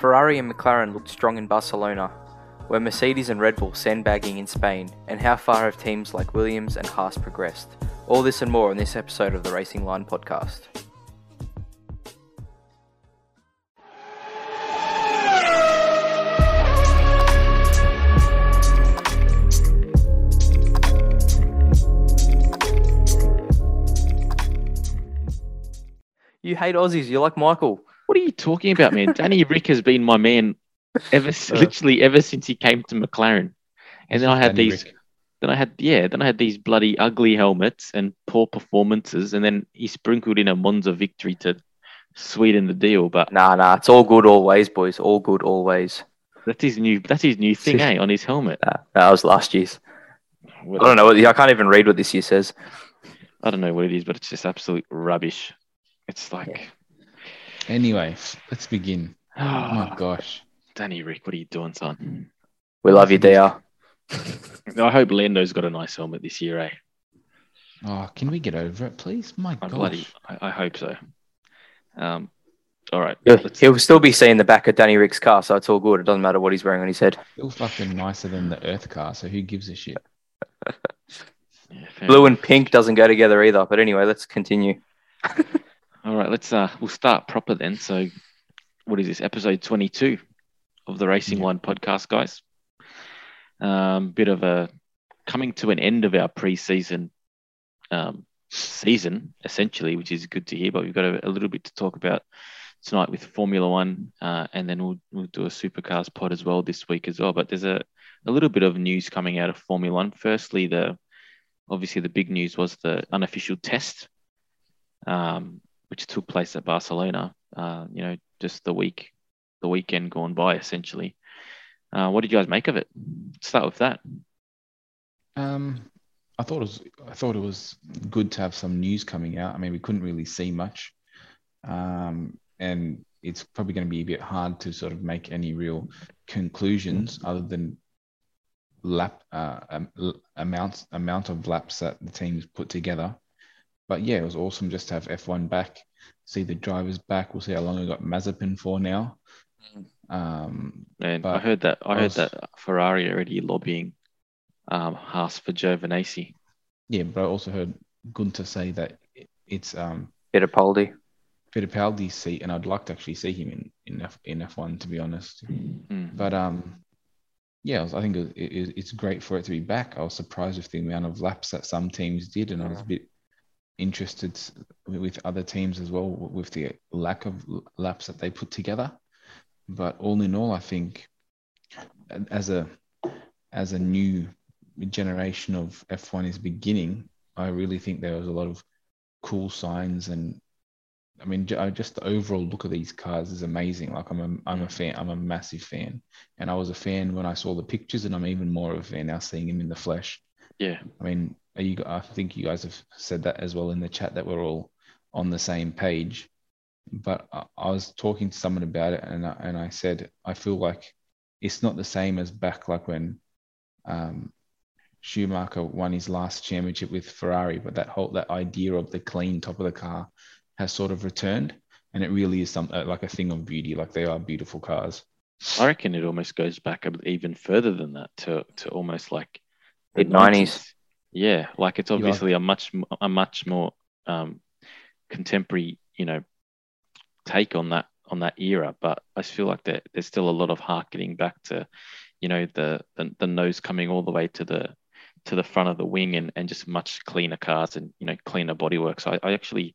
Ferrari and McLaren looked strong in Barcelona, where Mercedes and Red Bull sandbagging in Spain, and how far have teams like Williams and Haas progressed? All this and more in this episode of the Racing Line podcast. You hate Aussies, you like Michael. What are you talking about, man? Danny Rick has been my man ever, Uh. literally ever since he came to McLaren. And then I had Danny these, Rick. then I had, yeah, then I had these bloody ugly helmets and poor performances, and then he sprinkled in a Monza victory to sweeten the deal. But Nah, nah, it's all good always, boys. All good always. that's his new, that's his new thing, eh, on his helmet. Nah, that was last year's. I don't know. what- I can't even read what this year says. I don't know what it is, but it's just absolute rubbish. It's like, Anyway, let's begin. Oh my oh, gosh. Danny Rick, what are you doing, son? We love you, DR. I hope Lando's got a nice helmet this year, eh? Oh, can we get over it, please? My I gosh. bloody, I, I hope so. Um, all right. He'll, he'll still be seeing the back of Danny Rick's car, so it's all good. It doesn't matter what he's wearing on his head. Still fucking nicer than the Earth car, so who gives a shit? yeah, Blue enough. and pink doesn't go together either. But anyway, let's continue. All right, let's uh we'll start proper then. So what is this? Episode 22 of the Racing Yeah. Line podcast, guys. Um bit of a coming to an end of our pre-season um season essentially, which is good to hear, but we've got a, a little bit to talk about tonight with Formula 1 uh, and then we'll we'll do a supercars pod as well this week as well, but there's a a little bit of news coming out of Formula 1. Firstly, the obviously the big news was the unofficial test um, which took place at Barcelona. Uh, you know, just the week, the weekend gone by, essentially. Uh, what did you guys make of it? Start with that. Um, I thought it was I thought it was good to have some news coming out. I mean, we couldn't really see much, um, and it's probably going to be a bit hard to sort of make any real conclusions other than lap uh, um, amount amount of laps that the teams put together. But yeah, it was awesome just to have F1 back, see the drivers back. We'll see how long we got Mazepin for now. Um, And I heard that I I heard that Ferrari already lobbying um, Haas for Giovinazzi. yeah, but I also heard Gunter say that it's um, Fittipaldi. Fittipaldi's seat, and I'd like to actually see him in in F in F one to be honest. Mm. But um, yeah, I was- I think it, it, it's great for it to be back. I was surprised with the amount of laps that some teams did, and I was a bit interested with other teams as well with the lack of laps that they put together. But all in all, I think as a as a new generation of F1 is beginning, I really think there was a lot of cool signs and I mean, just the overall look of these cars is amazing. Like I'm a, I'm a fan. I'm a massive fan, and I was a fan when I saw the pictures, and I'm even more of a fan now seeing him in the flesh. Yeah, I mean, are you, I think you guys have said that as well in the chat that we're all on the same page. But I, I was talking to someone about it, and I, and I said I feel like it's not the same as back like when um, Schumacher won his last championship with Ferrari, but that whole that idea of the clean top of the car has sort of returned, and it really is some uh, like a thing of beauty. Like they are beautiful cars. I reckon it almost goes back even further than that to to almost like the Mid-nineties. Yeah, like it's obviously a much a much more um, contemporary, you know, take on that on that era. But I feel like there, there's still a lot of harkening back to, you know, the, the the nose coming all the way to the to the front of the wing and, and just much cleaner cars and you know cleaner bodywork. So I, I actually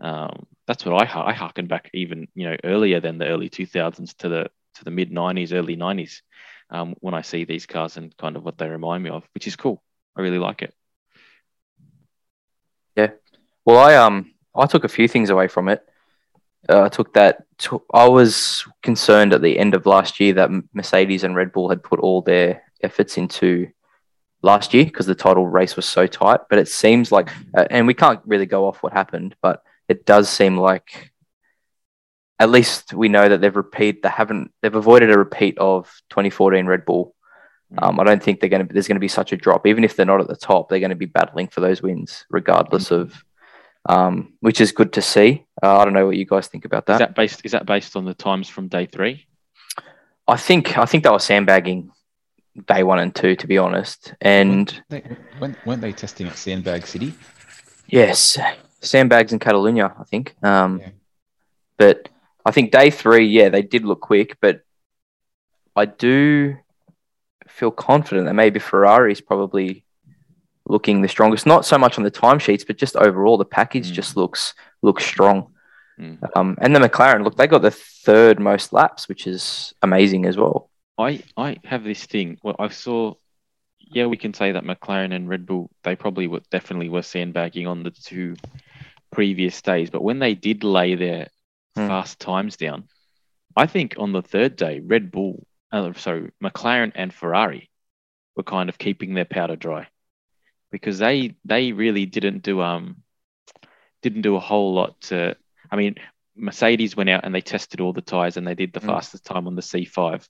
um, that's what I I harken back even you know earlier than the early 2000s to the to the mid 90s, early 90s um, when I see these cars and kind of what they remind me of, which is cool. I really like it. Yeah. Well, I um I took a few things away from it. Uh, I took that. To, I was concerned at the end of last year that Mercedes and Red Bull had put all their efforts into last year because the title race was so tight. But it seems like, uh, and we can't really go off what happened, but it does seem like at least we know that they've repeat they haven't they've avoided a repeat of 2014 Red Bull. Um, I don't think they're going to there's going to be such a drop. Even if they're not at the top, they're going to be battling for those wins, regardless of, um, which is good to see. Uh, I don't know what you guys think about that. Is that. that based? Is that based on the times from day three? I think I think they were sandbagging day one and two, to be honest. And They, weren't, weren't they testing at Sandbag City? yes, sandbags in Catalonia, I think. Um, Yeah. But I think day three, yeah, they did look quick, but I do feel confident that maybe Ferrari is probably looking the strongest. Not so much on the timesheets, but just overall, the package Mm. just looks looks strong. Mm. Um, and the McLaren, look, they got the third most laps, which is amazing as well. I I have this thing. Well, I saw. Yeah, we can say that McLaren and Red Bull they probably were definitely were sandbagging on the two previous days, but when they did lay their Hmm. fast times down, I think on the third day, Red Bull, uh, sorry, McLaren and Ferrari were kind of keeping their powder dry because they they really didn't do um didn't do a whole lot to. I mean, Mercedes went out and they tested all the tires and they did the Hmm. fastest time on the C5.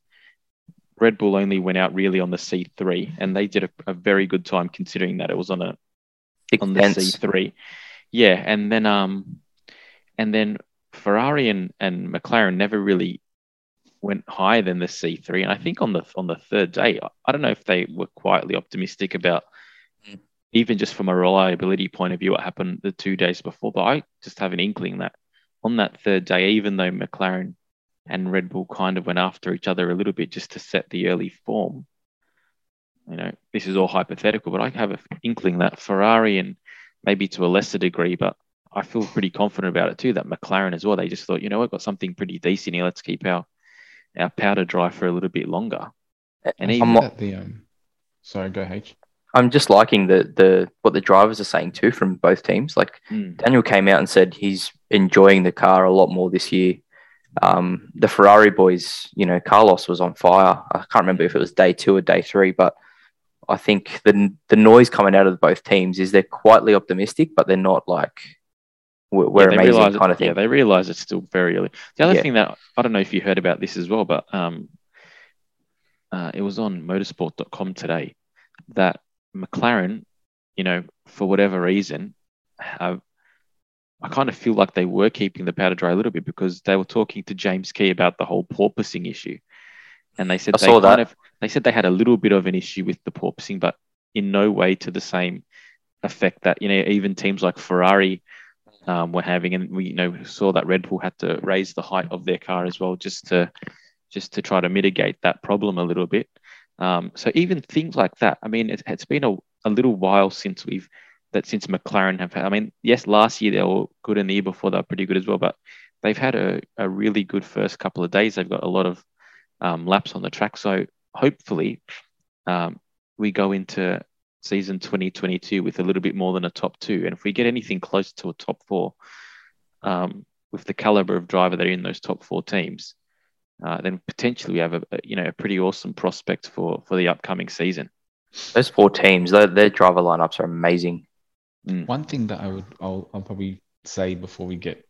Red Bull only went out really on the C3, and they did a, a very good time considering that it was on a on the tenths. C3. Yeah, and then um, and then Ferrari and, and McLaren never really went higher than the C3. And I think on the on the third day, I, don't know if they were quietly optimistic about Mm. even just from a reliability point of view what happened the two days before. But I just have an inkling that on that third day, even though McLaren and Red Bull kind of went after each other a little bit just to set the early form. You know, this is all hypothetical, but I have an inkling that Ferrari and maybe to a lesser degree, but I feel pretty confident about it too. That McLaren as well. They just thought, you know, we've got something pretty decent here. Let's keep our our powder dry for a little bit longer. And I even think mo- that the um, sorry, go H. I'm just liking the the what the drivers are saying too from both teams. Like Mm, Daniel came out and said he's enjoying the car a lot more this year. Um, the Ferrari boys, you know, Carlos was on fire. I can't remember if it was day two or day three, but I think the the noise coming out of both teams is they're quietly optimistic, but they're not like we're, yeah, they amazing realize kind of thing. Yeah, they realize it's still very early. The other Yeah. thing that I don't know if you heard about this as well, but um, uh, it was on motorsport.com today that McLaren, you know, for whatever reason, have I kind of feel like they were keeping the powder dry a little bit because they were talking to James Key about the whole porpoising issue, and they said I they saw kind that. of they said they had a little bit of an issue with the porpoising, but in no way to the same effect that you know even teams like Ferrari um, were having, and we you know saw that Red Bull had to raise the height of their car as well just to just to try to mitigate that problem a little bit. Um, so even things like that, I mean, it, it's been a, a little while since we've that since McLaren have. Had, I mean, yes, last year they were good, and the year before they were pretty good as well, but they've had a, a really good first couple of days. They've got a lot of um, laps on the track, so hopefully um, we go into season 2022 with a little bit more than a top two. And if we get anything close to a top four, um, with the caliber of driver that are in those top four teams, uh, then potentially we have a, a you know a pretty awesome prospect for for the upcoming season. Those four teams, their, their driver lineups are amazing. One thing that I would I'll, I'll probably say before we get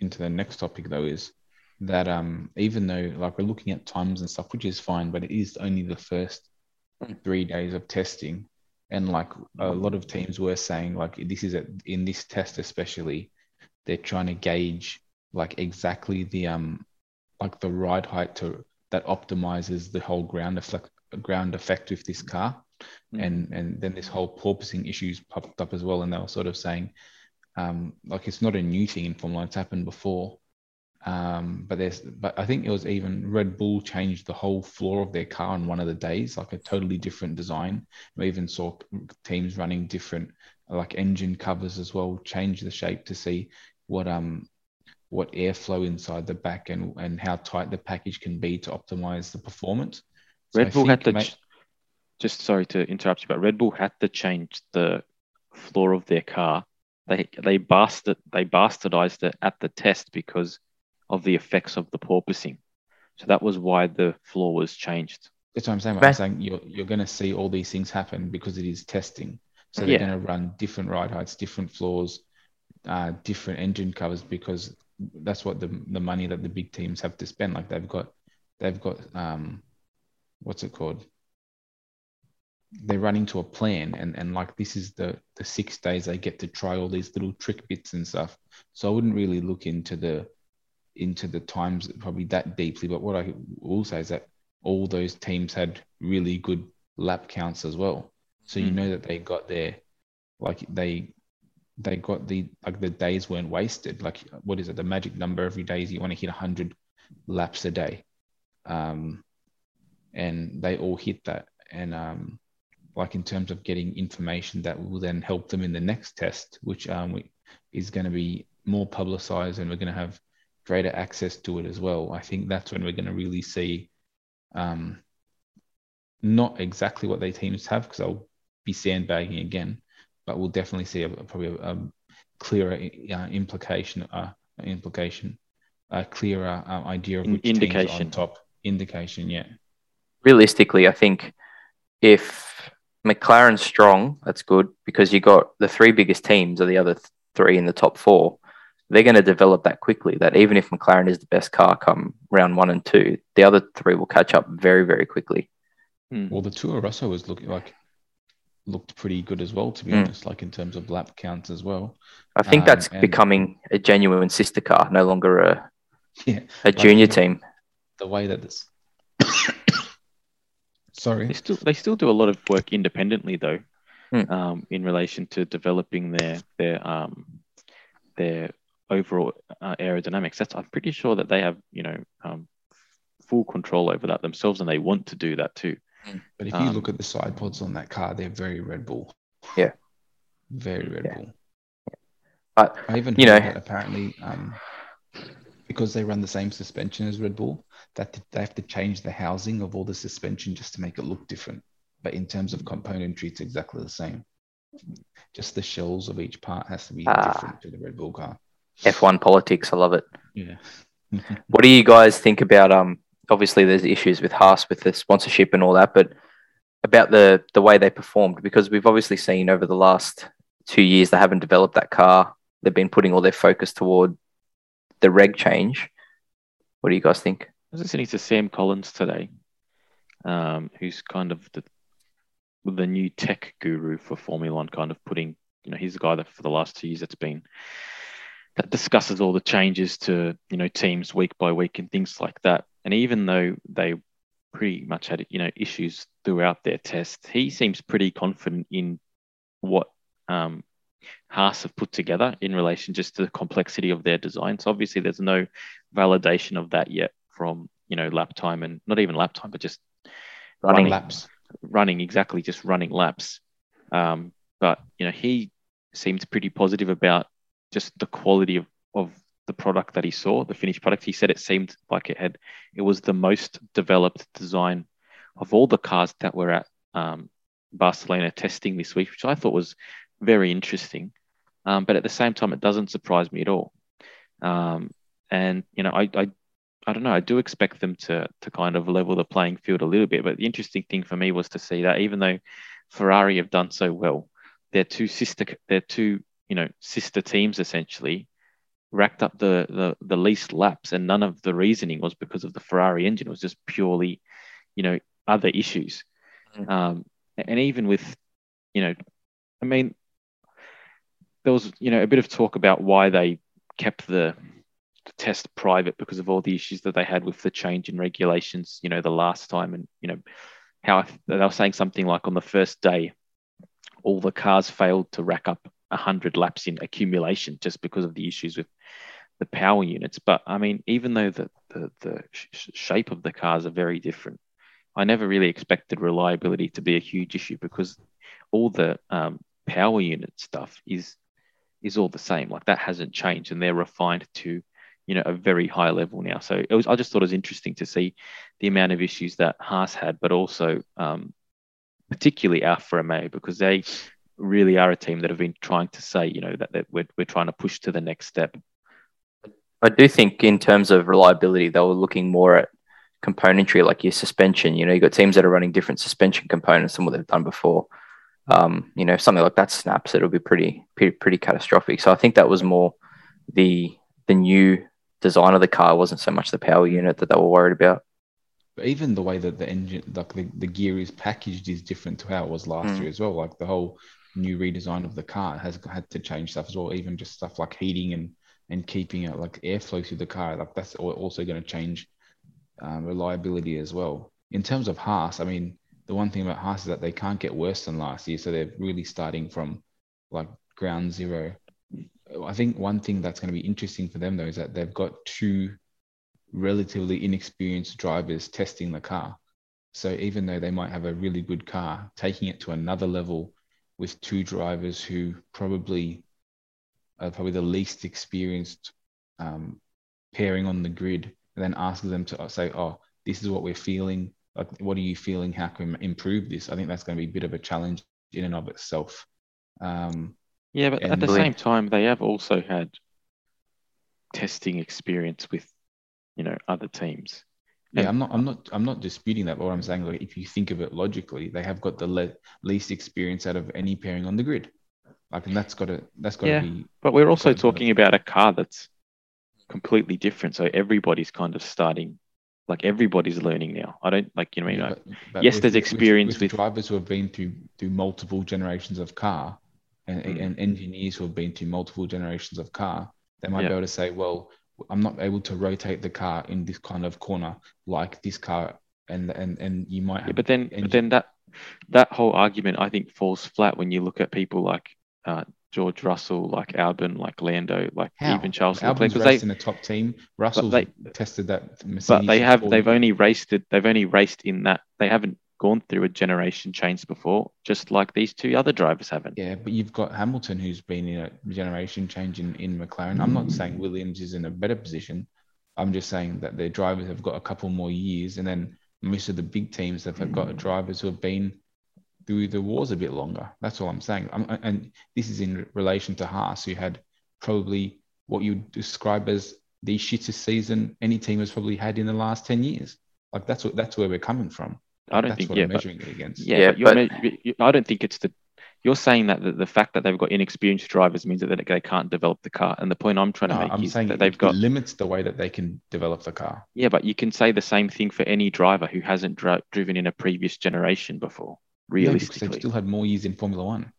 into the next topic though is that um even though like we're looking at times and stuff, which is fine, but it is only the first Mm. three days of testing, and like a lot of teams were saying like this is a, in this test especially, they're trying to gauge like exactly the um like the ride height to that optimizes the whole ground effect ground effect with this car. Mm. and and then this whole porpoising issues popped up as well and they were sort of saying um, like it's not a new thing in Formula it's happened before um, but there's but I think it was even Red Bull changed the whole floor of their car on one of the days like a totally different design we even saw teams running different like engine covers as well change the shape to see what um what airflow inside the back and and how tight the package can be to optimize the performance So Red I Bull had to think ma- ch- just sorry to interrupt you, but Red Bull had to change the floor of their car. They they bastard they bastardized it at the test because of the effects of the porpoising. So that was why the floor was changed. That's what I'm saying. Right. I'm saying you're you're going to see all these things happen because it is testing. So they're Yeah. going to run different ride heights, different floors, uh, different engine covers because that's what the the money that the big teams have to spend. Like they've got they've got um, what's it called? They're running to a plan, and and like this is the the six days they get to try all these little trick bits and stuff. So I wouldn't really look into the into the times probably that deeply. But what I will say is that all those teams had really good lap counts as well. So you Mm. know that they got there, like they they got the like the days weren't wasted. Like what is it? The magic number every day is you want to hit hundred laps a day, um, and they all hit that. And um, like in terms of getting information that will then help them in the next test, which um, we, is going to be more publicized, and we're going to have greater access to it as well. I think that's when we're going to really see. Um, not exactly what their teams have because they'll be sandbagging again, but we'll definitely see a, probably a, a clearer uh, implication, uh, implication, a clearer uh, idea of which teams are on indication. top. Indication, yeah. realistically, I think if McLaren's strong, that's good because you got the three biggest teams are the other th- three in the top four. They're going to develop that quickly. That even if McLaren is the best car come round one and two, the other three will catch up very, very quickly. Hmm. Well, the Toro Rosso was looking like looked pretty good as well, to be Mm. honest, like in terms of lap counts as well. I think Um, that's and- becoming a genuine sister car, no longer a, Yeah, a junior the- team. the way that this. Sorry. They still they still do a lot of work independently though, Hmm. um, in relation to developing their their um, their overall uh, aerodynamics. That's I'm pretty sure that they have you know um, full control over that themselves, and they want to do that too. But if you Um, look at the side pods on that car, they're very Red Bull. Yeah. Very Red Yeah. Bull. But, I even you know- that apparently um, because they run the same suspension as Red Bull, that they have to change the housing of all the suspension just to make it look different. But in terms of componentry, it's exactly the same. Just the shells of each part has to be Ah. different to the Red Bull car. F1 politics, I love it. Yeah. What do you guys think about um obviously there's issues with Haas with the sponsorship and all that, but about the the way they performed because we've obviously seen over the last two years they haven't developed that car. They've been putting all their focus toward the reg change. What do you guys think? I was listening to Sam Collins today, um, who's kind of the the new tech guru for Formula One, kind of putting, you know, he's the guy that for the last two years that's been that discusses all the changes to, you know, teams week by week and things like that. And even though they pretty much had, you know, issues throughout their test, he seems pretty confident in what um, Haas have put together in relation just to the complexity of their design. So obviously, there's no validation of that yet from you know lap time and not even lap time, but just Running laps. running exactly just running laps. Um, but you know he seemed pretty positive about just the quality of, of the product that he saw, the finished product. He said it seemed like it had it was the most developed design of all the cars that were at um, Barcelona testing this week, which I thought was very interesting. Um, but at the same time, it doesn't surprise me at all. Um, and you know, I, I I don't know. I do expect them to to kind of level the playing field a little bit. But the interesting thing for me was to see that even though Ferrari have done so well, their two sister their two you know sister teams essentially racked up the the, the least laps, and none of the reasoning was because of the Ferrari engine. It was just purely you know other issues. Mhm. Um, and even with you know, I mean, there was you know a bit of talk about why they kept the the test private because of all the issues that they had with the change in regulations, you know, the last time, and you know, how they were saying something like on the first day, all the cars failed to rack up hundred laps in accumulation just because of the issues with the power units. But I mean, even though the the, the sh- shape of the cars are very different, I never really expected reliability to be a huge issue because all the um, power unit stuff is is all the same. Like that hasn't changed, and they're refined to you know a very high level now. So it was I just thought it was interesting to see the amount of issues that Haas had, but also um, particularly Alfa Romeo because they really are a team that have been trying to say you know that, that we're, we're trying to push to the next step. I do think in terms of reliability, they were looking more at componentry, like your suspension. You know, you've got teams that are running different suspension components than what they've done before. Um, you know, if something like that snaps, it'll be pretty, pretty, pretty catastrophic. So I think that was more the the new design of the car wasn't so much the power unit that they were worried about. But even the way that the engine, like the, the gear is packaged, is different to how it was last Mm. year as well. Like the whole new redesign of the car has had to change stuff as well. Even just stuff like heating and and keeping it like airflow through the car. Like that's also going to change um, reliability as well. in terms of Haas, I mean, the one thing about Haas is that they can't get worse than last year, so they're really starting from like ground zero. I think one thing that's going to be interesting for them though is that they've got two relatively inexperienced drivers testing the car. So even though they might have a really good car, taking it to another level with two drivers who probably are probably the least experienced um, pairing on the grid, and then ask them to say, "Oh, this is what we're feeling. Like, what are you feeling? How can we improve this?" I think that's going to be a bit of a challenge in and of itself. Um, yeah, but at the same time, they have also had testing experience with, you know, other teams. Yeah, I'm not, I'm not, I'm not disputing that. But what I'm saying, like, if you think of it logically, they have got the le- least experience out of any pairing on the grid. Like, and that's got to, that's got to yeah, be. But we're also talking about a car that's completely different. So everybody's kind of starting, like everybody's learning now. I don't like, you know, yeah, but, but yes, with, there's experience with, with, with, drivers who have been through through multiple generations of car, and, mm. and engineers who have been through multiple generations of car. They might yeah. be able to say, well, I'm not able to rotate the car in this kind of corner like this car, and and and you might. Yeah, but then, engine- but then that that whole argument I think falls flat when you look at people like uh, George Russell, like Albon, like Lando, like How? even Charles Albon's Leclerc. Raced they, in a top team. Russell tested that. Mercedes but they have. They've only raced it. They've only raced in that. They haven't gone through a generation change before, just like these two other drivers haven't. Yeah, but you've got Hamilton who's been in a generation change in, in McLaren. I'm not saying Williams is in a better position. I'm just saying that their drivers have got a couple more years, and then most of the big teams that have got drivers who have been through the wars a bit longer. That's all I'm saying. I'm, and this is in relation to Haas, who had probably what you'd describe as the shittest season any team has probably had in the last 10 years. Like that's what that's where we're coming from. I don't That's think what yeah, I'm but, measuring it against. yeah, Yeah, but, but- you're, you- I don't think it's the. You're saying that the, the fact that they've got inexperienced drivers means that they can't develop the car, and the point I'm trying to make I'm is saying that they've it got. limits the way that they can develop the car. Yeah, but you can say the same thing for any driver who hasn't dri- driven in a previous generation before. Yeah, because they've still had more years in Formula One.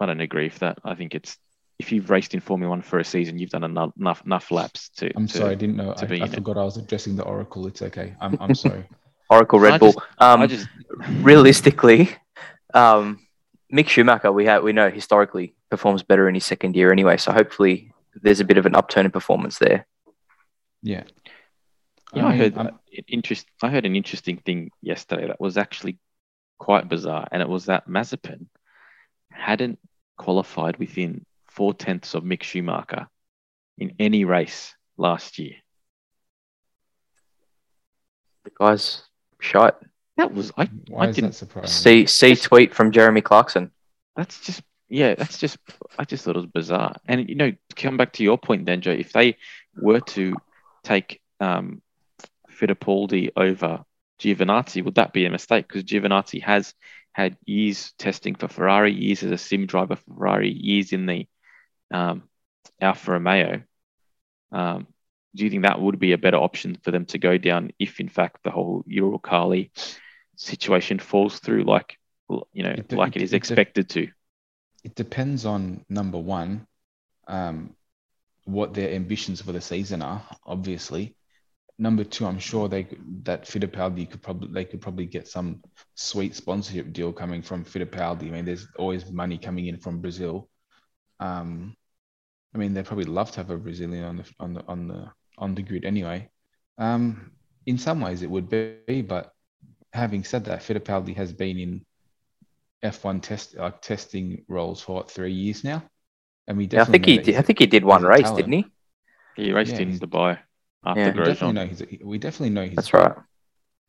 I don't agree with that. I think it's if you've raced in Formula One for a season, you've done enough enough, enough laps to. I'm to- sorry, I didn't know. to I, be I in it. forgot I was addressing the Oracle. It's okay. I'm, I'm sorry. Oracle Red I Bull. just- um, I just realistically, um, Mick Schumacher, we have we know historically performs better in his second year anyway. So hopefully, there's a bit of an upturn in performance there. Yeah. You know, I, mean, heard I'm- an interest. I heard an interesting thing yesterday that was actually quite bizarre, and it was that Mazepin hadn't qualified within four tenths of Mick Schumacher in any race last year. The guy's shite. That was I. why I is didn't. that surprising? See see tweet from Jeremy Clarkson. That's just yeah. That's just. I just thought it was bizarre. And you know, to come back to your point, then Joe, if they were to take um, Fittipaldi over Giovinazzi, would that be a mistake? Because Giovinazzi has had years testing for Ferrari, years as a sim driver for Ferrari, years in the um, Alfa Romeo. Um, do you think that would be a better option for them to go down if, in fact, the whole Uralkali situation falls through like you know It de- like it it is de- expected to? it depends on number one, um, what their ambitions for the season are. Obviously, number two, I'm sure they that Fittipaldi could probably they could probably get some sweet sponsorship deal coming from Fittipaldi. I mean, there's always money coming in from Brazil. Um, I mean, they'd probably love to have a Brazilian on the on the on the on the grid anyway. Um, in some ways, it would be, but having said that, Fittipaldi has been in F1 test like testing roles for what, three years now, and we Yeah, I think he that did, he's I a- think he did one race, talent. didn't he? He raced Yeah, in he's- Dubai after Yeah. we definitely know he's we definitely know he's That's right.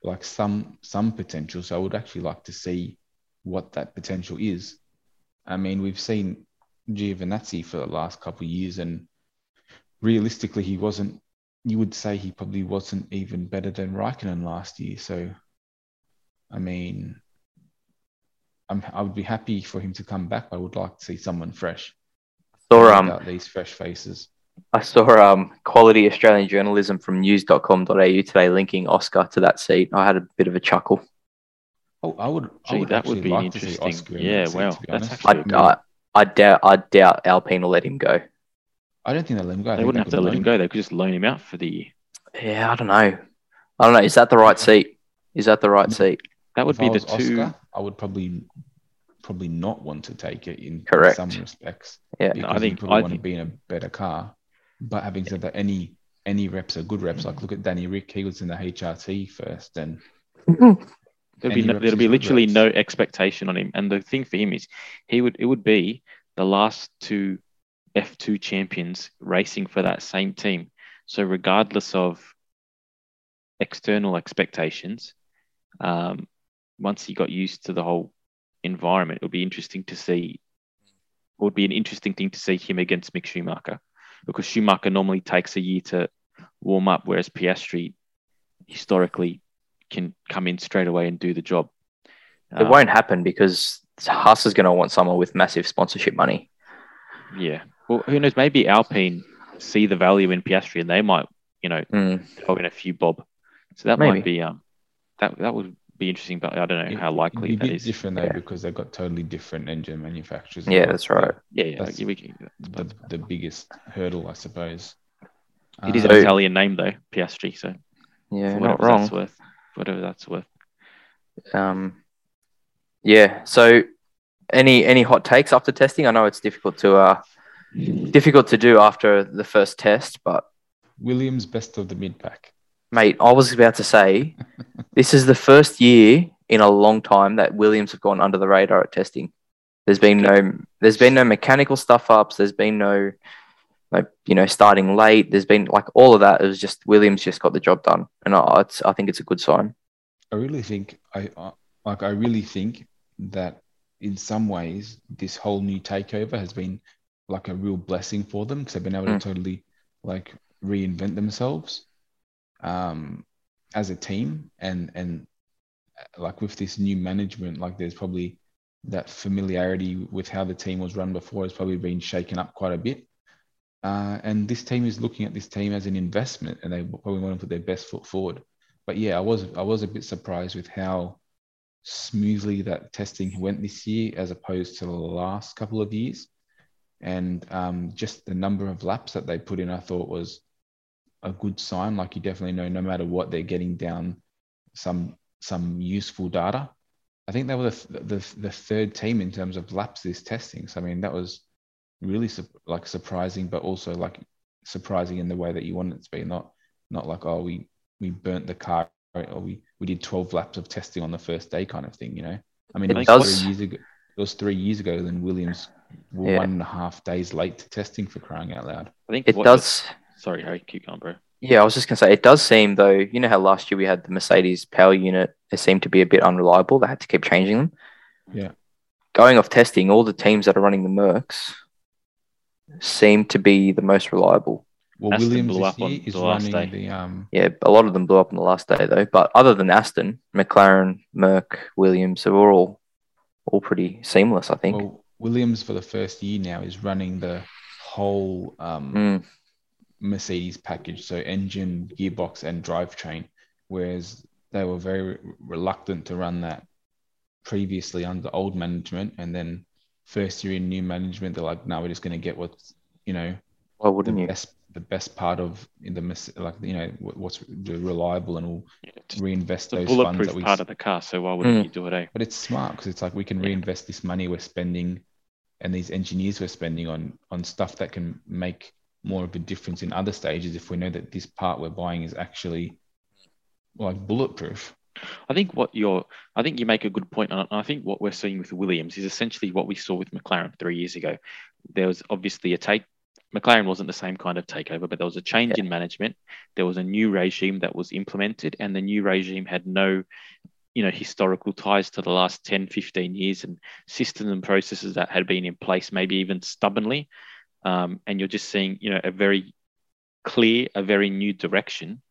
like some some potential. So I would actually like to see what that potential is. I mean, we've seen Giovinazzi for the last couple of years, and realistically, he wasn't. You would say he probably wasn't even better than Raikkonen last year. So, I mean, I'm, I would be happy for him to come back. But I would like to see someone fresh. Saw um these fresh faces. I saw um quality Australian journalism from news.com.au today linking Oscar to that seat. I had a bit of a chuckle. Oh, I would. I Gee, would that would be like interesting. Yeah, that seat, wow, that's. I, actually- I, I, I doubt I doubt Alpine will let him go. I don't think they'll let him go. I They wouldn't have to let him go. They could just loan him out for the year. Yeah, I don't know. I don't know. Is that the right seat? Is that the right mm. seat? That would if be I the two. Oscar, I would probably probably not want to take it in, in Correct. some respects. Yeah. because I think- you probably I want think- to be in a better car. But having said that, any any reps are good reps. Like look at Danny Rick, he was in the HRT first, and There'll be no, there'll be literally no expectation on him. And the thing for him is he would it would be the last two F2 champions racing for that same team. So regardless of external expectations, um, once he got used to the whole environment, it would be interesting to see. It would be an interesting thing to see him against Mick Schumacher, because Schumacher normally takes a year to warm up, whereas Piastri historically can come in straight away and do the job. It Um, won't happen because Haas is going to want someone with massive sponsorship money. Yeah. Well, who knows? Maybe Alpine see the value in Piastri and they might, you know, Mm. throw in a few bob. So that Maybe. might be um that that would be interesting, but I don't know it- how it'd likely be a that bit is. different though Yeah. because they've got totally different engine manufacturers. Yeah, that's right. Yeah, yeah. That's- like, we can- The, the biggest hurdle, I suppose. it is Um, an Italian name though, Piastri. So Yeah, not whatever wrong. that's worth, whatever that's worth. Um, yeah. So, any any hot takes after testing? I know it's difficult to uh difficult to do after the first test, but Williams best of the mid pack. mate, I was about to say this is the first year in a long time that Williams have gone under the radar at testing. There's been no there's been no mechanical stuff ups. There's been no like you know starting late. There's been like all of that. It was just Williams just got the job done, and I it's, I think it's a good sign. I really think I uh, like. I really think that in some ways this whole new takeover has been like a real blessing for them because they've been able Mm. to totally like reinvent themselves um, as a team and and uh, like with this new management, like there's probably that familiarity with how the team was run before has probably been shaken up quite a bit. Uh, and this team is looking at this team as an investment, and they probably want to put their best foot forward. But yeah, I was I was a bit surprised with how smoothly that testing went this year, as opposed to the last couple of years, and um, just the number of laps that they put in, I thought was a good sign. Like you definitely know, no matter what, they're getting down some some useful data. I think they were the, the, the third team in terms of laps this testing. So I mean, that was really su- like surprising, but also like surprising in the way that you want it to be. Not not like oh we we burnt the car or we we did 12 laps of testing on the first day kind of thing. You know, I mean, It it, was does- three years ago. It was three years ago. Then Williams were Yeah. one and a half days late to testing for crying out loud. I think It what- does. Sorry, Harry, keep going, bro. Yeah, I was just gonna say it does seem though. You know how last year we had the Mercedes power unit. It seemed to be a bit unreliable. They had to keep changing them. Yeah. Going off testing, all the teams that are running the Mercs seem to be the most reliable. Well, Aston Williams blew this up on is the last day. the um. Yeah, a lot of them blew up on the last day though. But other than Aston, McLaren, Merc, Williams, they were all all pretty seamless. I think. Well, Williams for the first year now is running the whole um, Mm, Mercedes package, so engine, gearbox, and drivetrain, whereas they were very re- reluctant to run that previously under old management, and then first year in new management, they're like, no, we're just going to get what's you know why the wouldn't you? best the best part of in the Merce- like you know what's the reliable, and we'll Yeah, reinvest those funds that we part of the car. So why wouldn't Mm. you do it? Eh? But it's smart because it's like we can Yeah. reinvest this money we're spending and these engineers we're spending on on stuff that can make more of a difference in other stages if we know that this part we're buying is actually like bulletproof. I think what you're, I think you make a good point, and I think what we're seeing with Williams is essentially what we saw with McLaren three years ago. There was obviously a take. McLaren wasn't the same kind of takeover, but there was a change in management. There was a new regime that was implemented, and the new regime had no, you know, historical ties to the last 10, 15 years and systems and processes that had been in place, maybe even stubbornly. Um, and you're just seeing, you know, a very clear, a very new direction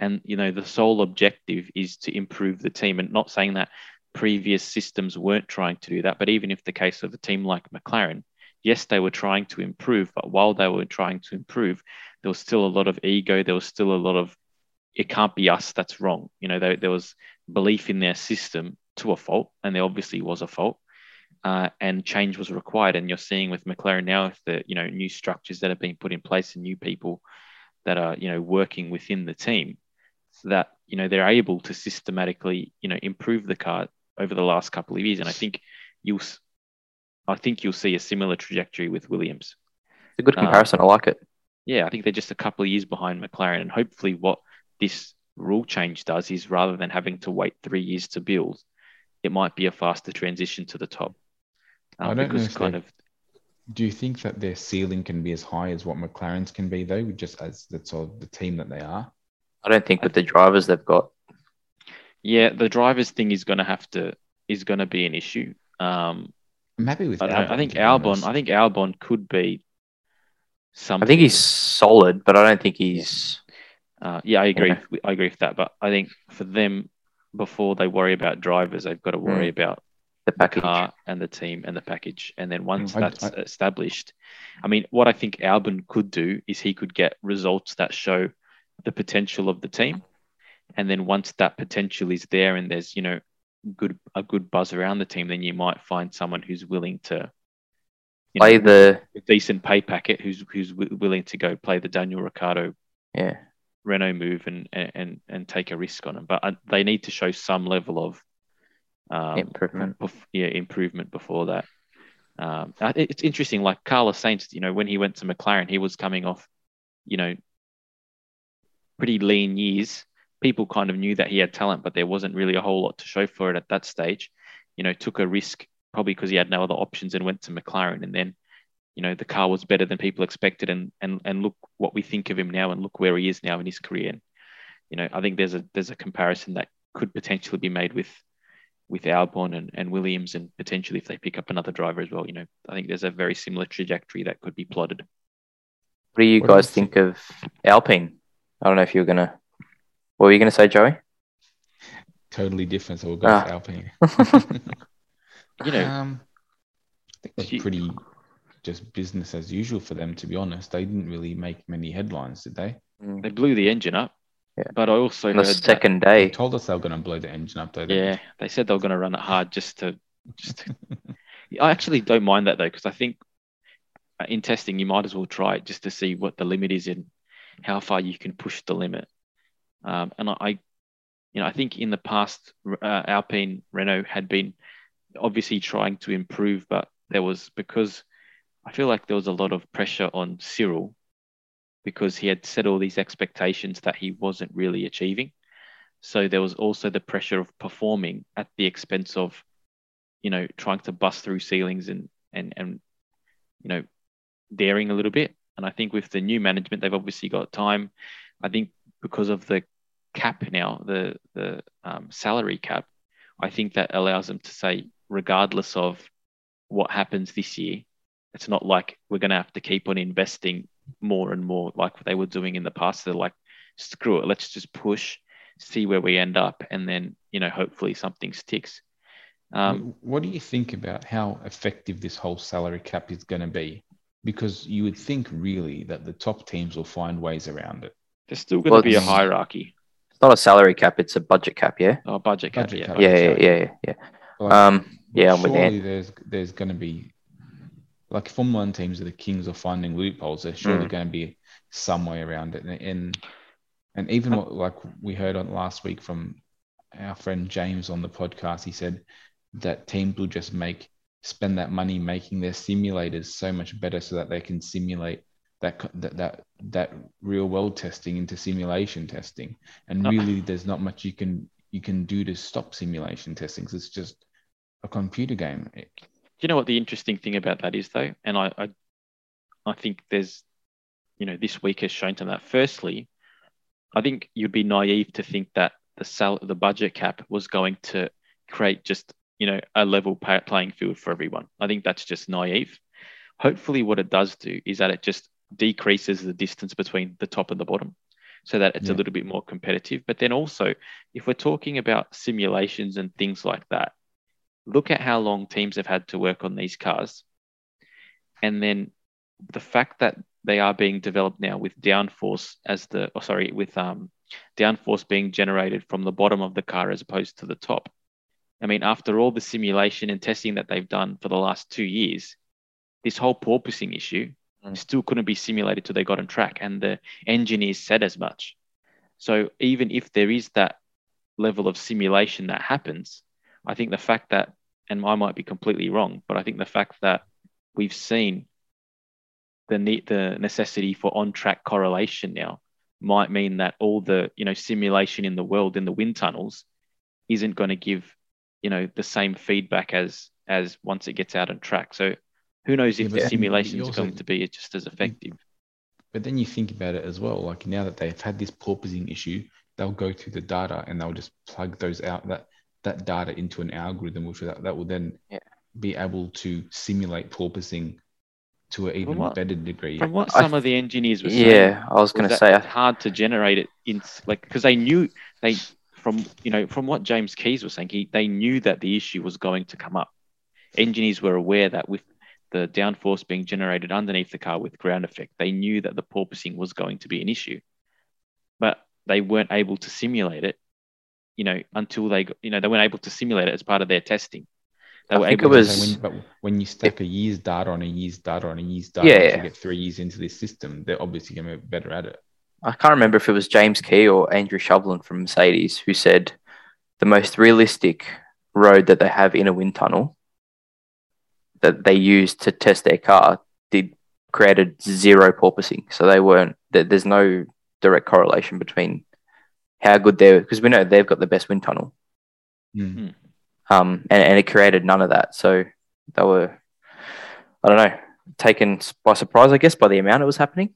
and you know the sole objective is to improve the team. And not saying that previous systems weren't trying to do that but even if the case of a team like mclaren yes they were trying to improve but while they were trying to improve there was still a lot of ego there was still a lot of it can't be us that's wrong. You know there, there was belief in their system to a fault and there obviously was a fault uh, and change was required. And you're seeing with mclaren now the you know new structures that are being put in place and new people that are you know working within the team that you know they're able to systematically you know improve the car over the last couple of years, and I think you'll I think you'll see a similar trajectory with Williams. It's a good Um, comparison. I like it. Yeah, I think they're just a couple of years behind McLaren, and hopefully what this rule change does is rather than having to wait three years to build, it might be a faster transition to the top. I Um, don't know if kind they- of Do you think that their ceiling can be as high as what McLaren's can be, though, just as the sort of the team that they are? I don't think with the drivers they've got. yeah, the drivers thing is going to have to is going to be an issue. Um, I'm happy with I, Albon. I think Albon. I think Albon could be something. I think he's solid, but I don't think he's. Uh, yeah, I agree. Yeah. with- I agree with that. But I think for them, before they worry about drivers, they've got to worry about The the package. car and the team and the package. And then once I- that's I- established, I mean, what I think Albon could do is he could get results that show the potential of the team. And then once that potential is there and there's, you know, good a good buzz around the team, then you might find someone who's willing to you Play know, the decent pay packet who's who's wi- willing to go play the Daniel Ricciardo yeah. Renault move and and and take a risk on them. But uh, they need to show some level of um, Improvement. bef- yeah, improvement before that. Um, it's interesting. Like Carlos Sainz, you know, when he went to McLaren, he was coming off, you know, pretty lean years. People kind of knew that he had talent, but there wasn't really a whole lot to show for it at that stage. You know, took a risk probably because he had no other options and went to McLaren, and then you know the car was better than people expected and and and look what we think of him now and look where he is now in his career and you know i think there's a there's a comparison that could potentially be made with with albon and, and williams and potentially if they pick up another driver as well you know i think there's a very similar trajectory that could be plotted What do you What do you guys think of Alpine? I don't know if you're gonna. What were you gonna say, Joey? totally different. So we'll go Ah. with Alpine. you know um, I think You- that's pretty just business as usual for them. To be honest, they didn't really make many headlines, did they? they blew the engine up Yeah. but i also the heard that- second They day, told us they were going to blow the engine up, though. didn't yeah they said they were going to run it hard just to just to, i actually don't mind that though because i think uh, in testing you might as well try it just to see what the limit is and how far you can push the limit um, and I, you know i think in the past uh, alpine renault had been obviously trying to improve but there was because i feel like there was a lot of pressure on cyril because he had set all these expectations that he wasn't really achieving so there was also the pressure of performing at the expense of, you know, trying to bust through ceilings and and and you know, daring a little bit. And I think with the new management, they've obviously got time. I think because of the cap now, the the um, salary cap, I think that allows them to say, regardless of what happens this year, it's not like we're going to have to keep on investing more and more like they were doing in the past. They're like, screw it, let's just push see where we end up, and then you know hopefully something sticks. Um, what do you think about how effective this whole salary cap is going to be? Because you would think really that the top teams will find ways around it. there's still going to be a hierarchy. it's not a salary cap; it's a budget cap. Yeah. Oh, budget cap, Budget yeah. cap. budget Yeah, yeah, yeah, yeah, yeah. Like, Um, yeah, I'm with surely Ant. there's there's going to be like Formula One teams are the kings of finding loopholes. There's surely Mm. going to be some way around it, and and, and even what, like we heard on last week from our friend James on the podcast, he said that teams will just make spend that money making their simulators so much better so that they can simulate that that that, that real world testing into simulation testing and Uh, really there's not much you can you can do to stop simulation testing 'cause it's just a computer game Do you know what the interesting thing about that is, though? And I, I, I think there's, you know, this week has shown to that. Firstly, I think you'd be naive to think that the sal- the budget cap was going to create just, you know, a level playing field for everyone. I think that's just naive. Hopefully, what it does do is that it just decreases the distance between the top and the bottom, so that it's a little bit more competitive. But then also, if we're talking about simulations and things like that, look at how long teams have had to work on these cars. And then the fact that they are being developed now with downforce as the, oh, sorry, with um, downforce being generated from the bottom of the car as opposed to the top. I mean, after all the simulation and testing that they've done for the last two years, this whole porpoising issue Mm. still couldn't be simulated till they got on track. And the engineers said as much. So even if there is that level of simulation that happens, I think the fact that, and I might be completely wrong, but I think the fact that we've seen the need, the necessity for on-track correlation now might mean that all the you know simulation in the world in the wind tunnels isn't going to give you know the same feedback as as once it gets out on track. So who knows if Yeah, the then simulation is going to be just as effective. But then you think about it as well. Like now that they've had this porpoising issue, they'll go through the data and they'll just plug those out that that data into an algorithm, which that, that will then Yeah. be able to simulate porpoising to an even what- better degree. From what I some of the engineers were saying, Yeah, I was was going to say. it's hard to generate it in like because they knew they from you know from what James Keys was saying, he they knew that the issue was going to come up. Engineers were aware that with the downforce being generated underneath the car with ground effect, they knew that the porpoising was going to be an issue, but they weren't able to simulate it. You know, until they you know they weren't able to simulate it as part of their testing. They I were think able it was- when, but when you stack a year's data on a year's data on a year's data, Yeah, yeah. you get three years into this system, they're obviously going to be better at it. I can't remember if it was James Key or Andrew Shovlin from Mercedes who said the most realistic road that they have in a wind tunnel that they used to test their car did created zero porpoising. So they weren't there, there's no direct correlation between how good they're because we know they've got the best wind tunnel. Mm. Um and, and it created none of that. So they were I don't know, taken by surprise, I guess, by the amount it was happening.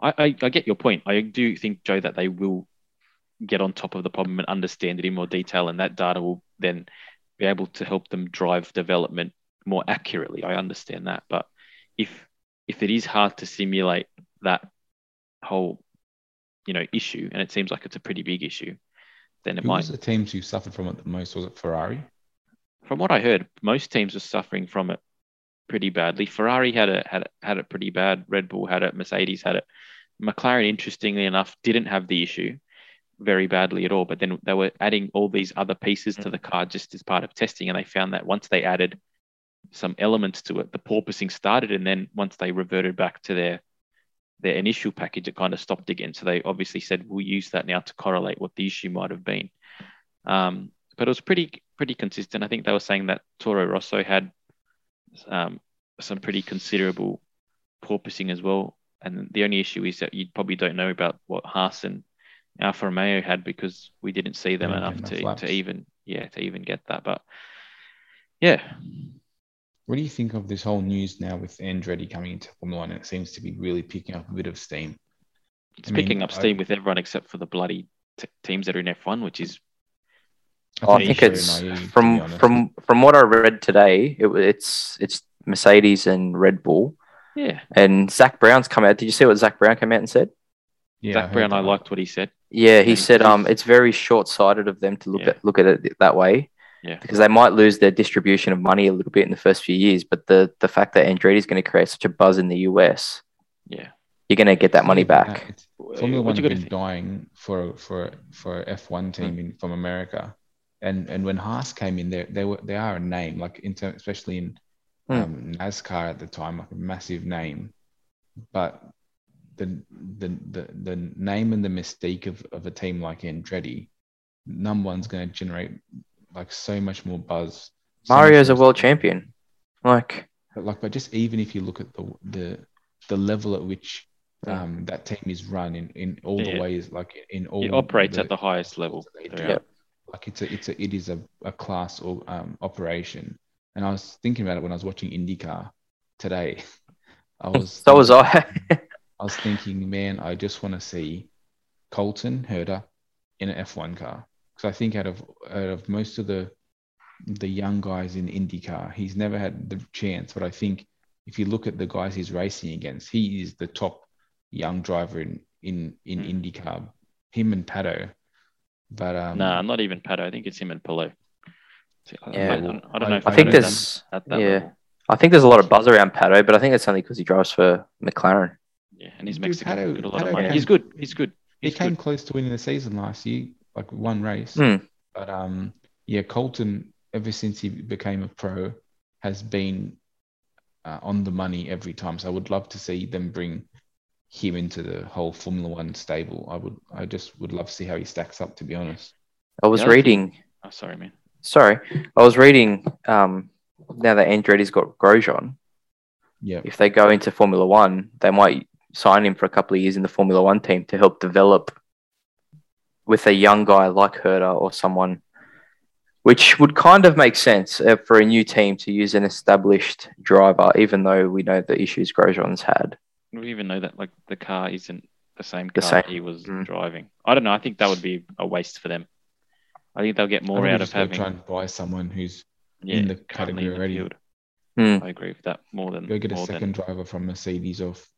I, I, I get your point. I do think, Joe, that they will get on top of the problem and understand it in more detail, and that data will then be able to help them drive development more accurately. I understand that, but if if it is hard to simulate that whole you know issue, and it seems like it's a pretty big issue, then it Who might. was the teams who suffered from it the most? Was it Ferrari? From what I heard, most teams are suffering from it pretty badly. Ferrari had it had it, had it pretty bad. Red Bull had it. Mercedes had it. McLaren, interestingly enough, didn't have the issue very badly at all. But then they were adding all these other pieces to the car just as part of testing, and they found that once they added some elements to it, the porpoising started, and then once they reverted back to their their initial package, it kind of stopped again. So they obviously said we'll use that now to correlate what the issue might have been. Um, but it was pretty pretty consistent. I think they were saying that Toro Rosso had um, some pretty considerable porpoising as well. And the only issue is that you probably don't know about what Haas and Alfa Romeo had because we didn't see them Didn't enough to, laps. to even yeah to even get that. But yeah, What do you think of this whole news now with Andretti coming into Formula One? And it seems to be really picking up a bit of steam. it's I mean, picking up I- steam with everyone except for the bloody t- teams that are in F1, which is I Yeah, think it's naive, from from from what I read today. It, it's it's Mercedes and Red Bull, yeah. and Zak Brown's come out. Did you see what Zak Brown came out and said? yeah, Zach heard Brown, I liked what he said. Yeah, he Yeah, said um it's very short sighted of them to look Yeah. at look at it that way Yeah. because they might lose their distribution of money a little bit in the first few years. But the the fact that Andretti is going to create such a buzz in the US, Yeah. you're going to get that money It's not even back. that, it's- Formula One you have gotta been dying for for for F one team in, from America, and and when Haas came in, they they were they are a name like in term, especially in Hmm. um, NASCAR at the time, like a massive name, but the the the, the name and the mystique of, of a team like Andretti, number one's going to generate like so much more buzz. so much Mario's a world champion. Like But like, but just even if you look at the the the level at which um that team is run in in all Yeah. the ways, like in all It operates at the highest level. they They do. are. Like it's a it's a it is a, a class or um operation. And I was thinking about it when I was watching IndyCar today. I was so was I. I was thinking, man, I just want to see Colton Herta in an F1 car because I think out of out of most of the the young guys in IndyCar, he's never had the chance. But I think if you look at the guys he's racing against, he is the top young driver in in in Hmm. IndyCar. Him and Pato. But um, nah, not even Pato. I think it's him and Palou. I- Yeah, I, don't, I don't know I I think there's at that yeah. level. I think there's a lot of buzz around Pato, but I think it's only because he drives for McLaren. Yeah, and he's Dude, Mexican. Pato- got a lot Pato of money. came- He's good. He's good. he came good. close to winning the season last year, like one race. Hmm. But um, yeah, Colton, ever since he became a pro, has been uh, on the money every time. So I would love to see them bring him into the whole Formula One stable. I would, I just would love to see how he stacks up. To be honest, I was The other reading. Oh, sorry, man. Sorry, I was reading. Um, now that Andretti's got Grosjean, yeah, if they go into Formula One, they might sign him for a couple of years in the Formula One team to help develop with a young guy like Herta or someone, which would kind of make sense uh, for a new team to use an established driver, even though we know the issues Grosjean's had. We even know that like the car isn't the same The car same. he was Mm. driving. I don't know. I think that would be a waste for them. I think they'll get more out of having try and buy someone who's yeah, in the currently category in the already. field. Hmm. I agree with that more than go get a more second driver from Mercedes off,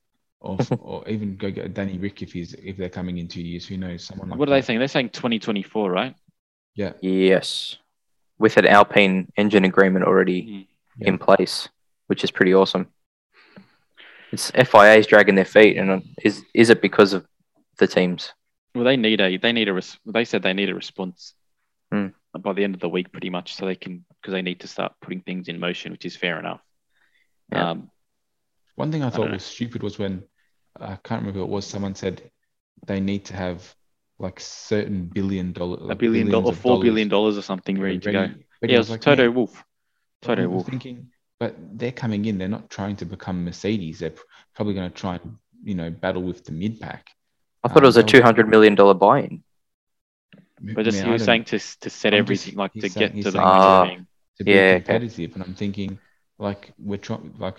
off, or even go get a Danny Ric if he's if they're coming in two years. Who knows? Someone like what are they saying? They're saying 2024, right? Yeah, Yes, with an Alpine engine agreement already Mm. Yeah. in place, which is pretty awesome. It's FIA's dragging their feet, and uh, is is it because of the teams? Well, they need a they need a res- they said they need a response Hmm. by the end of the week, pretty much, so they can because they need to start putting things in motion, which is fair enough. Yeah. Um, One thing I thought know. was stupid was when I can't remember who it was. Someone said they need to have like certain billion dollar, a billion billion dollar, of four billion dollars dollars or something ready to go. But Yeah, I it was like, Toto man, Wolff. Toto I Wolff. thinking, but they're coming in. They're not trying to become Mercedes. They're pr- probably going to try and you know battle with the mid pack. I thought it was a Um, two hundred million dollar buy-in. But just Man, he I was don't- saying to to set I'm everything just- like to saying- get to the saying- point Ah. to be Yeah, okay. competitive. And I'm thinking, like we're trying, like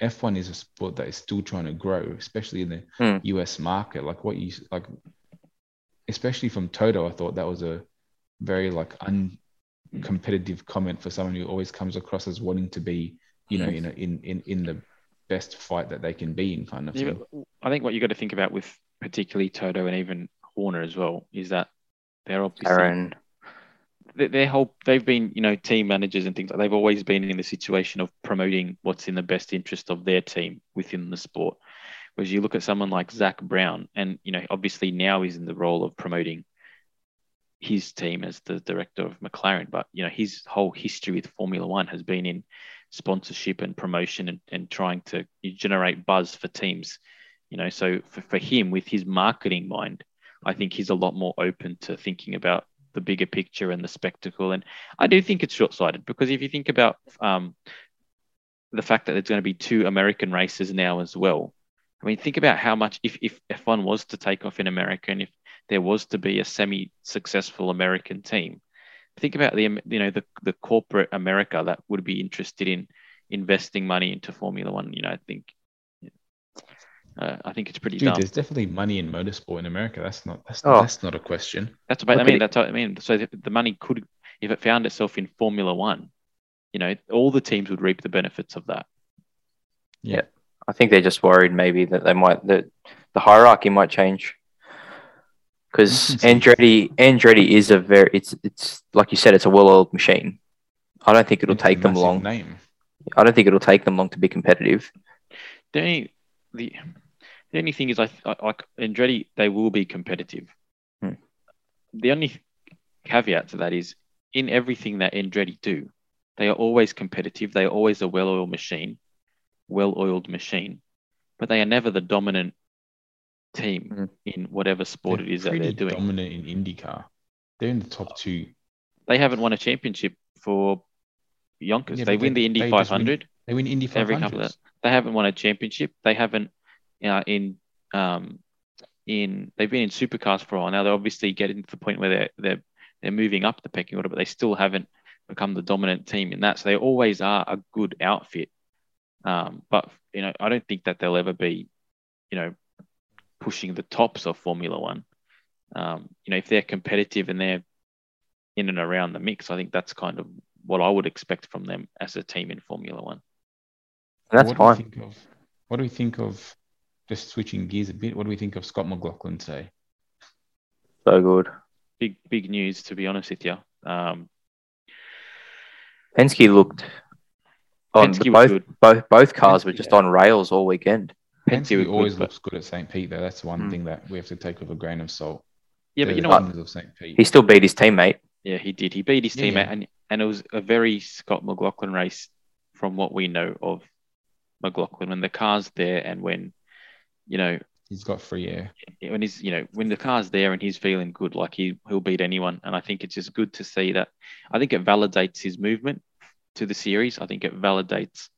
F1 is a sport that is still trying to grow, especially in the Hmm. US market. Like what you like, especially from Toto, I thought that was a very like uncompetitive comment for someone who always comes across as wanting to be, you know, in a, in in in the best fight that they can be in, kind of Yeah, thing. I think what you got to think about with particularly Toto and even Horner as well is that they're obviously Aaron, their, their whole they've been you know team managers and things like they've always been in the situation of promoting what's in the best interest of their team within the sport. Whereas you look at someone like Zak Brown, and you know obviously now he's in the role of promoting his team as the director of McLaren, but you know his whole history with Formula One has been in sponsorship and promotion and, and trying to generate buzz for teams. You know, so for, for him with his marketing mind, I think he's a lot more open to thinking about the bigger picture and the spectacle. And I do think it's short sighted because if you think about um, the fact that there's going to be two American races now as well, I mean, think about how much if, if F1 was to take off in America and if there was to be a semi successful American team, think about the you know the, the corporate America that would be interested in investing money into Formula One. You know, I think uh, I think it's pretty Dude, dumb. there's definitely money in motorsport in America. That's not that's, Oh. that's not a question. That's about. I mean, that's what I mean. So the, the money could, if it found itself in Formula One, you know, all the teams would reap the benefits of that. Yeah. I think they're just worried maybe that they might that the hierarchy might change. Because Andretti Andretti is a very it's it's like you said it's a well-oiled machine. I don't think it'll It's take them long. Name. I don't think it'll take them long to be competitive. The only the the only thing is, I I- like Andretti, they will be competitive. Hmm. The only caveat to that is, in everything that Andretti do, they are always competitive. They are always a well-oiled machine, well-oiled machine, but they are never the dominant team Hmm. in whatever sport They're it is that they're doing. dominant in IndyCar. They're in the top two. they haven't won a championship for Yonkers. Yeah, they win they- the Indy they just win 500. They win Indy 500s. Every couple of- They haven't won a championship. They haven't uh, in um, in they've been in supercars for a while now. They're obviously getting to the point where they're they're they're moving up the pecking order, but they still haven't become the dominant team in that. So they always are a good outfit. Um, but you know, I don't think that they'll ever be, you know, pushing the tops of Formula One. Um, you know, if they're competitive and they're in and around the mix, I think that's kind of what I would expect from them as a team in Formula One. That's what fine. Do we think of, what do we think of, just switching gears a bit, what do we think of Scott McLaughlin today? So good. Big big news, to be honest with you. Um, Penske looked on Penske was both good. both both cars were just yeah. on rails all weekend. Penske were always good, but- looks good at St. Pete, though. That's one Mm. thing that we have to take with a grain of salt. Yeah, but They're you know what? of St. Pete. He still beat his teammate. Yeah, he did. He beat his Yeah, teammate, yeah. and and it was a very Scott McLaughlin race from what we know of McLaughlin when the car's there and when you know, He's got free air. when he's you know when the car's there and he's feeling good, like he he'll beat anyone. And I think it's just good to see that. I think it validates his movement to the series. I think it validates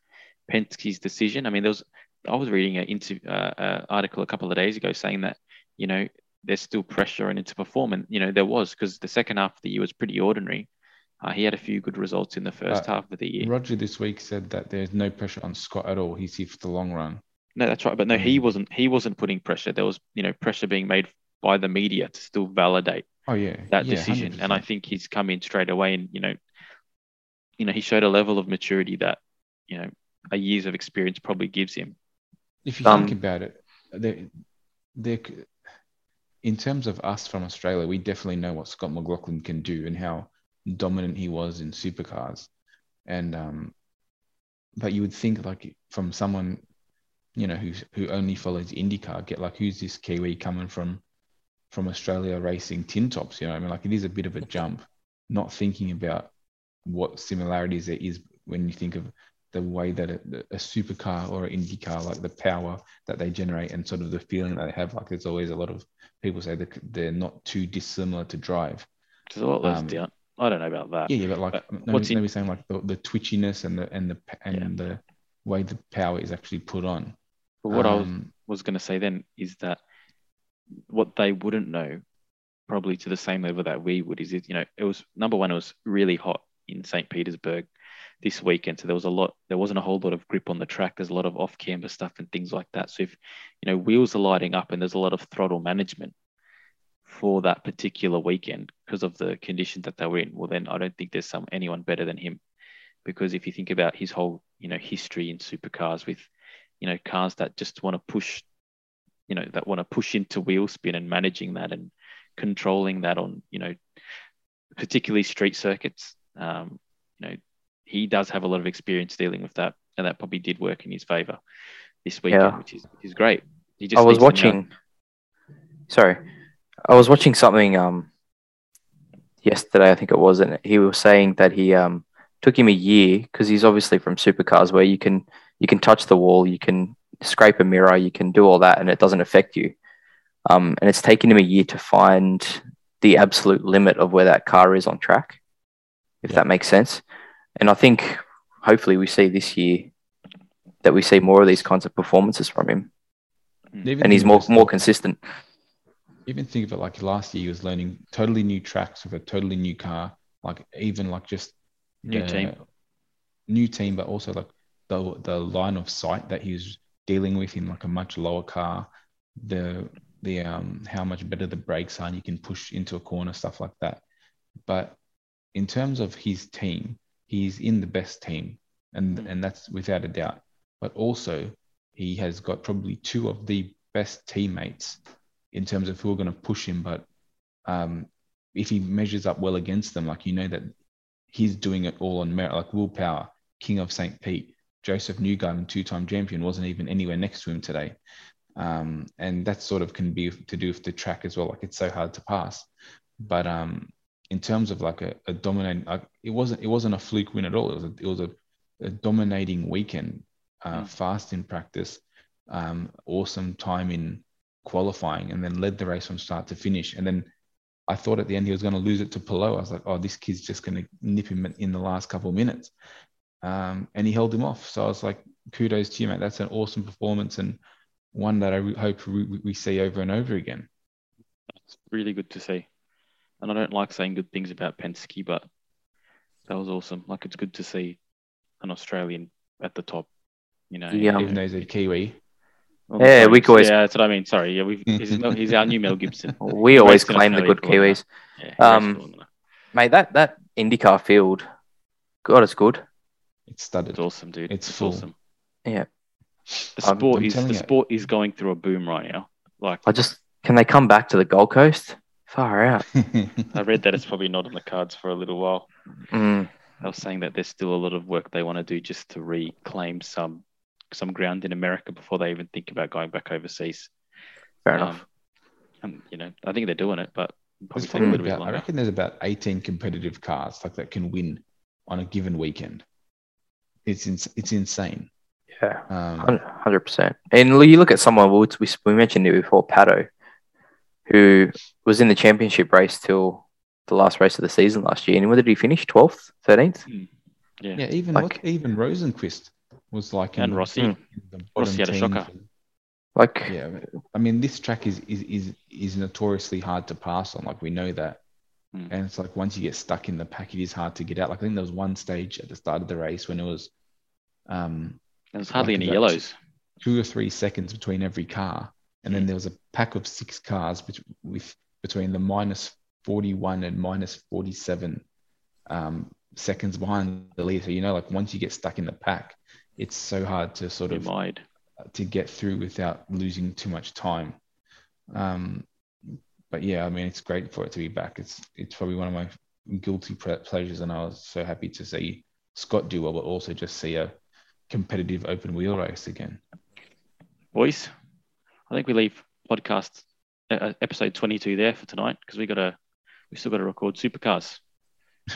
Penske's decision. I mean, there was I was reading an inter, uh, uh, article a couple of days ago saying that you know there's still pressure and it's to perform, and you know there was because the second half of the year was pretty ordinary. Uh, he had a few good results in the first Uh, half of the year. Roger this week said that there's no pressure on Scott at all. He's here for the long run. No, that's right. But no, he Mm. wasn't. He wasn't putting pressure. There was you know pressure being made by the media to still validate Oh yeah, that yeah, decision. And I think he's come in straight away and, you know, you know, he showed a level of maturity that, you know, a years of experience probably gives him. If you Um, think about it, there, there, in terms of us from Australia, we definitely know what Scott McLaughlin can do and how dominant he was in supercars. And um, but you would think like from someone, you know, who who only follows IndyCar, get like who's this Kiwi coming from from Australia racing tin tops? You know, I mean, like it is a bit of a jump. Not thinking about what similarities there is when you think of the way that a, a supercar or an Indy car, like the power that they generate and sort of the feeling that they have. Like there's always a lot of people say that they're not too dissimilar to drive. Is a lot less Um, down. I don't know about that. Yeah, yeah, but like But no, what's no, in- saying like the, the twitchiness and the and the and the way the power is actually put on. But what I was, Um, was going to say then is that what they wouldn't know, probably to the same level that we would, is it, you know, it was number one, it was really hot in St. Petersburg this weekend. So there was a lot, there wasn't a whole lot of grip on the track. There's a lot of off camber stuff and things like that. So if, you know, wheels are lighting up and there's a lot of throttle management for that particular weekend because of the conditions that they were in, well, then I don't think there's some anyone better than him. Because if you think about his whole, you know, history in supercars with, you know, cars that just want to push, you know, that want to push into wheel spin and managing that and controlling that on, you know, particularly street circuits. Um, you know, he does have a lot of experience dealing with that, and that probably did work in his favor this weekend, Yeah. which is which is great. He just I was needs to know- watching. Sorry, I was watching something um yesterday. I think it was, and he was saying that he um took him a year because he's obviously from supercars where you can you can touch the wall, you can scrape a mirror, you can do all that, and it doesn't affect you. Um, and it's taken him a year to find the absolute limit of where that car is on track, if Yeah. that makes sense. And I think hopefully we see this year that we see more of these kinds of performances from him, even and he's think more of more consistent. even think of it like last year he was learning totally new tracks with a totally new car like even like just New the team. new team but also like the the line of sight that he was dealing with in like a much lower car the the um how much better the brakes are and you can push into a corner stuff like that but in terms of his team he's in the best team and Mm. and that's without a doubt but also he has got probably two of the best teammates in terms of who are going to push him. But um, if he measures up well against them, like you know that he's doing it all on merit, like Will Power, King of St. Pete, Josef Newgarden, two-time champion, wasn't even anywhere next to him today. Um, and that sort of can be to do with the track as well. Like it's so hard to pass. But um, in terms of like a, a dominating, like it wasn't it wasn't a fluke win at all. It was a, it was a, a dominating weekend, uh, Mm. fast in practice, um, awesome time in qualifying, and then led the race from start to finish. And then I thought at the end he was going to lose it to Palou. I was like, oh, this kid's just going to nip him in the last couple of minutes. Um, and he held him off. So I was like, kudos to you, mate. That's an awesome performance and one that I re- hope we, we see over and over again. It's really good to see. And I don't like saying good things about Penske, but that was awesome. Like it's good to see an Australian at the top. You know, Yeah. Even though he's a Kiwi. Oh, Yeah, sorry. we can always- Yeah, that's what I mean. Sorry. Yeah, we've, he's, he's our new Mel Gibson. We always Raced in claim the good for a while. Kiwis, Yeah, Um, raced for a while. mate. That that IndyCar field, God, it's good. It's studded. It's awesome, dude. It's full. awesome. Yeah. The I'm- sport I'm is the you. sport is going through a boom right now. Like I just can they come back to the Gold Coast? Far out. I read that it's probably not on the cards for a little while. Mm, They were saying that there's still a lot of work they want to do just to reclaim some some ground in America before they even think about going back overseas. fair Um, enough. And you know, I think they're doing it, but probably take a probably little bit about, I reckon there's about 18 competitive cars like that can win on a given weekend. It's ins- it's insane. Yeah, Um, hundred percent. And you look at someone we we we mentioned it before, Pato, who was in the championship race till the last race of the season last year, and where did he finish? Twelfth, thirteenth. Yeah. yeah, even Like- what, even Rosenqvist was like And the- Rossi. In the Rossi had a shocker. Like, Yeah, I mean, this track is is is is notoriously hard to pass on. Like we know that, Mm. and it's like once you get stuck in the pack, it is hard to get out. Like I think there was one stage at the start of the race when it was, um, There's hardly Like any yellows. two or three seconds between every car, and then there was a pack of six cars bet- with between the minus forty one and minus forty seven um, seconds behind the lead. So you know, like once you get stuck in the pack, it's so hard to sort You of might. to get through without losing too much time. Um, but yeah, I mean, it's great for it to be back. It's it's probably one of my guilty pre- pleasures, and I was so happy to see Scott do well, but also just see a competitive open wheel race again. Boys, I think we leave podcast uh, episode 22 there for tonight because we got to we still got to record supercars.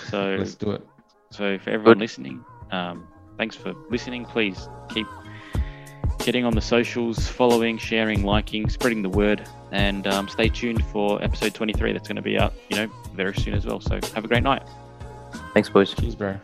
So Let's do it. So for everyone listening, um, thanks for listening. Please keep getting on the socials, following, sharing, liking, spreading the word, and um, stay tuned for episode 23. That's going to be out, you know, very soon as well. So have a great night. thanks, boys. Cheers, bro.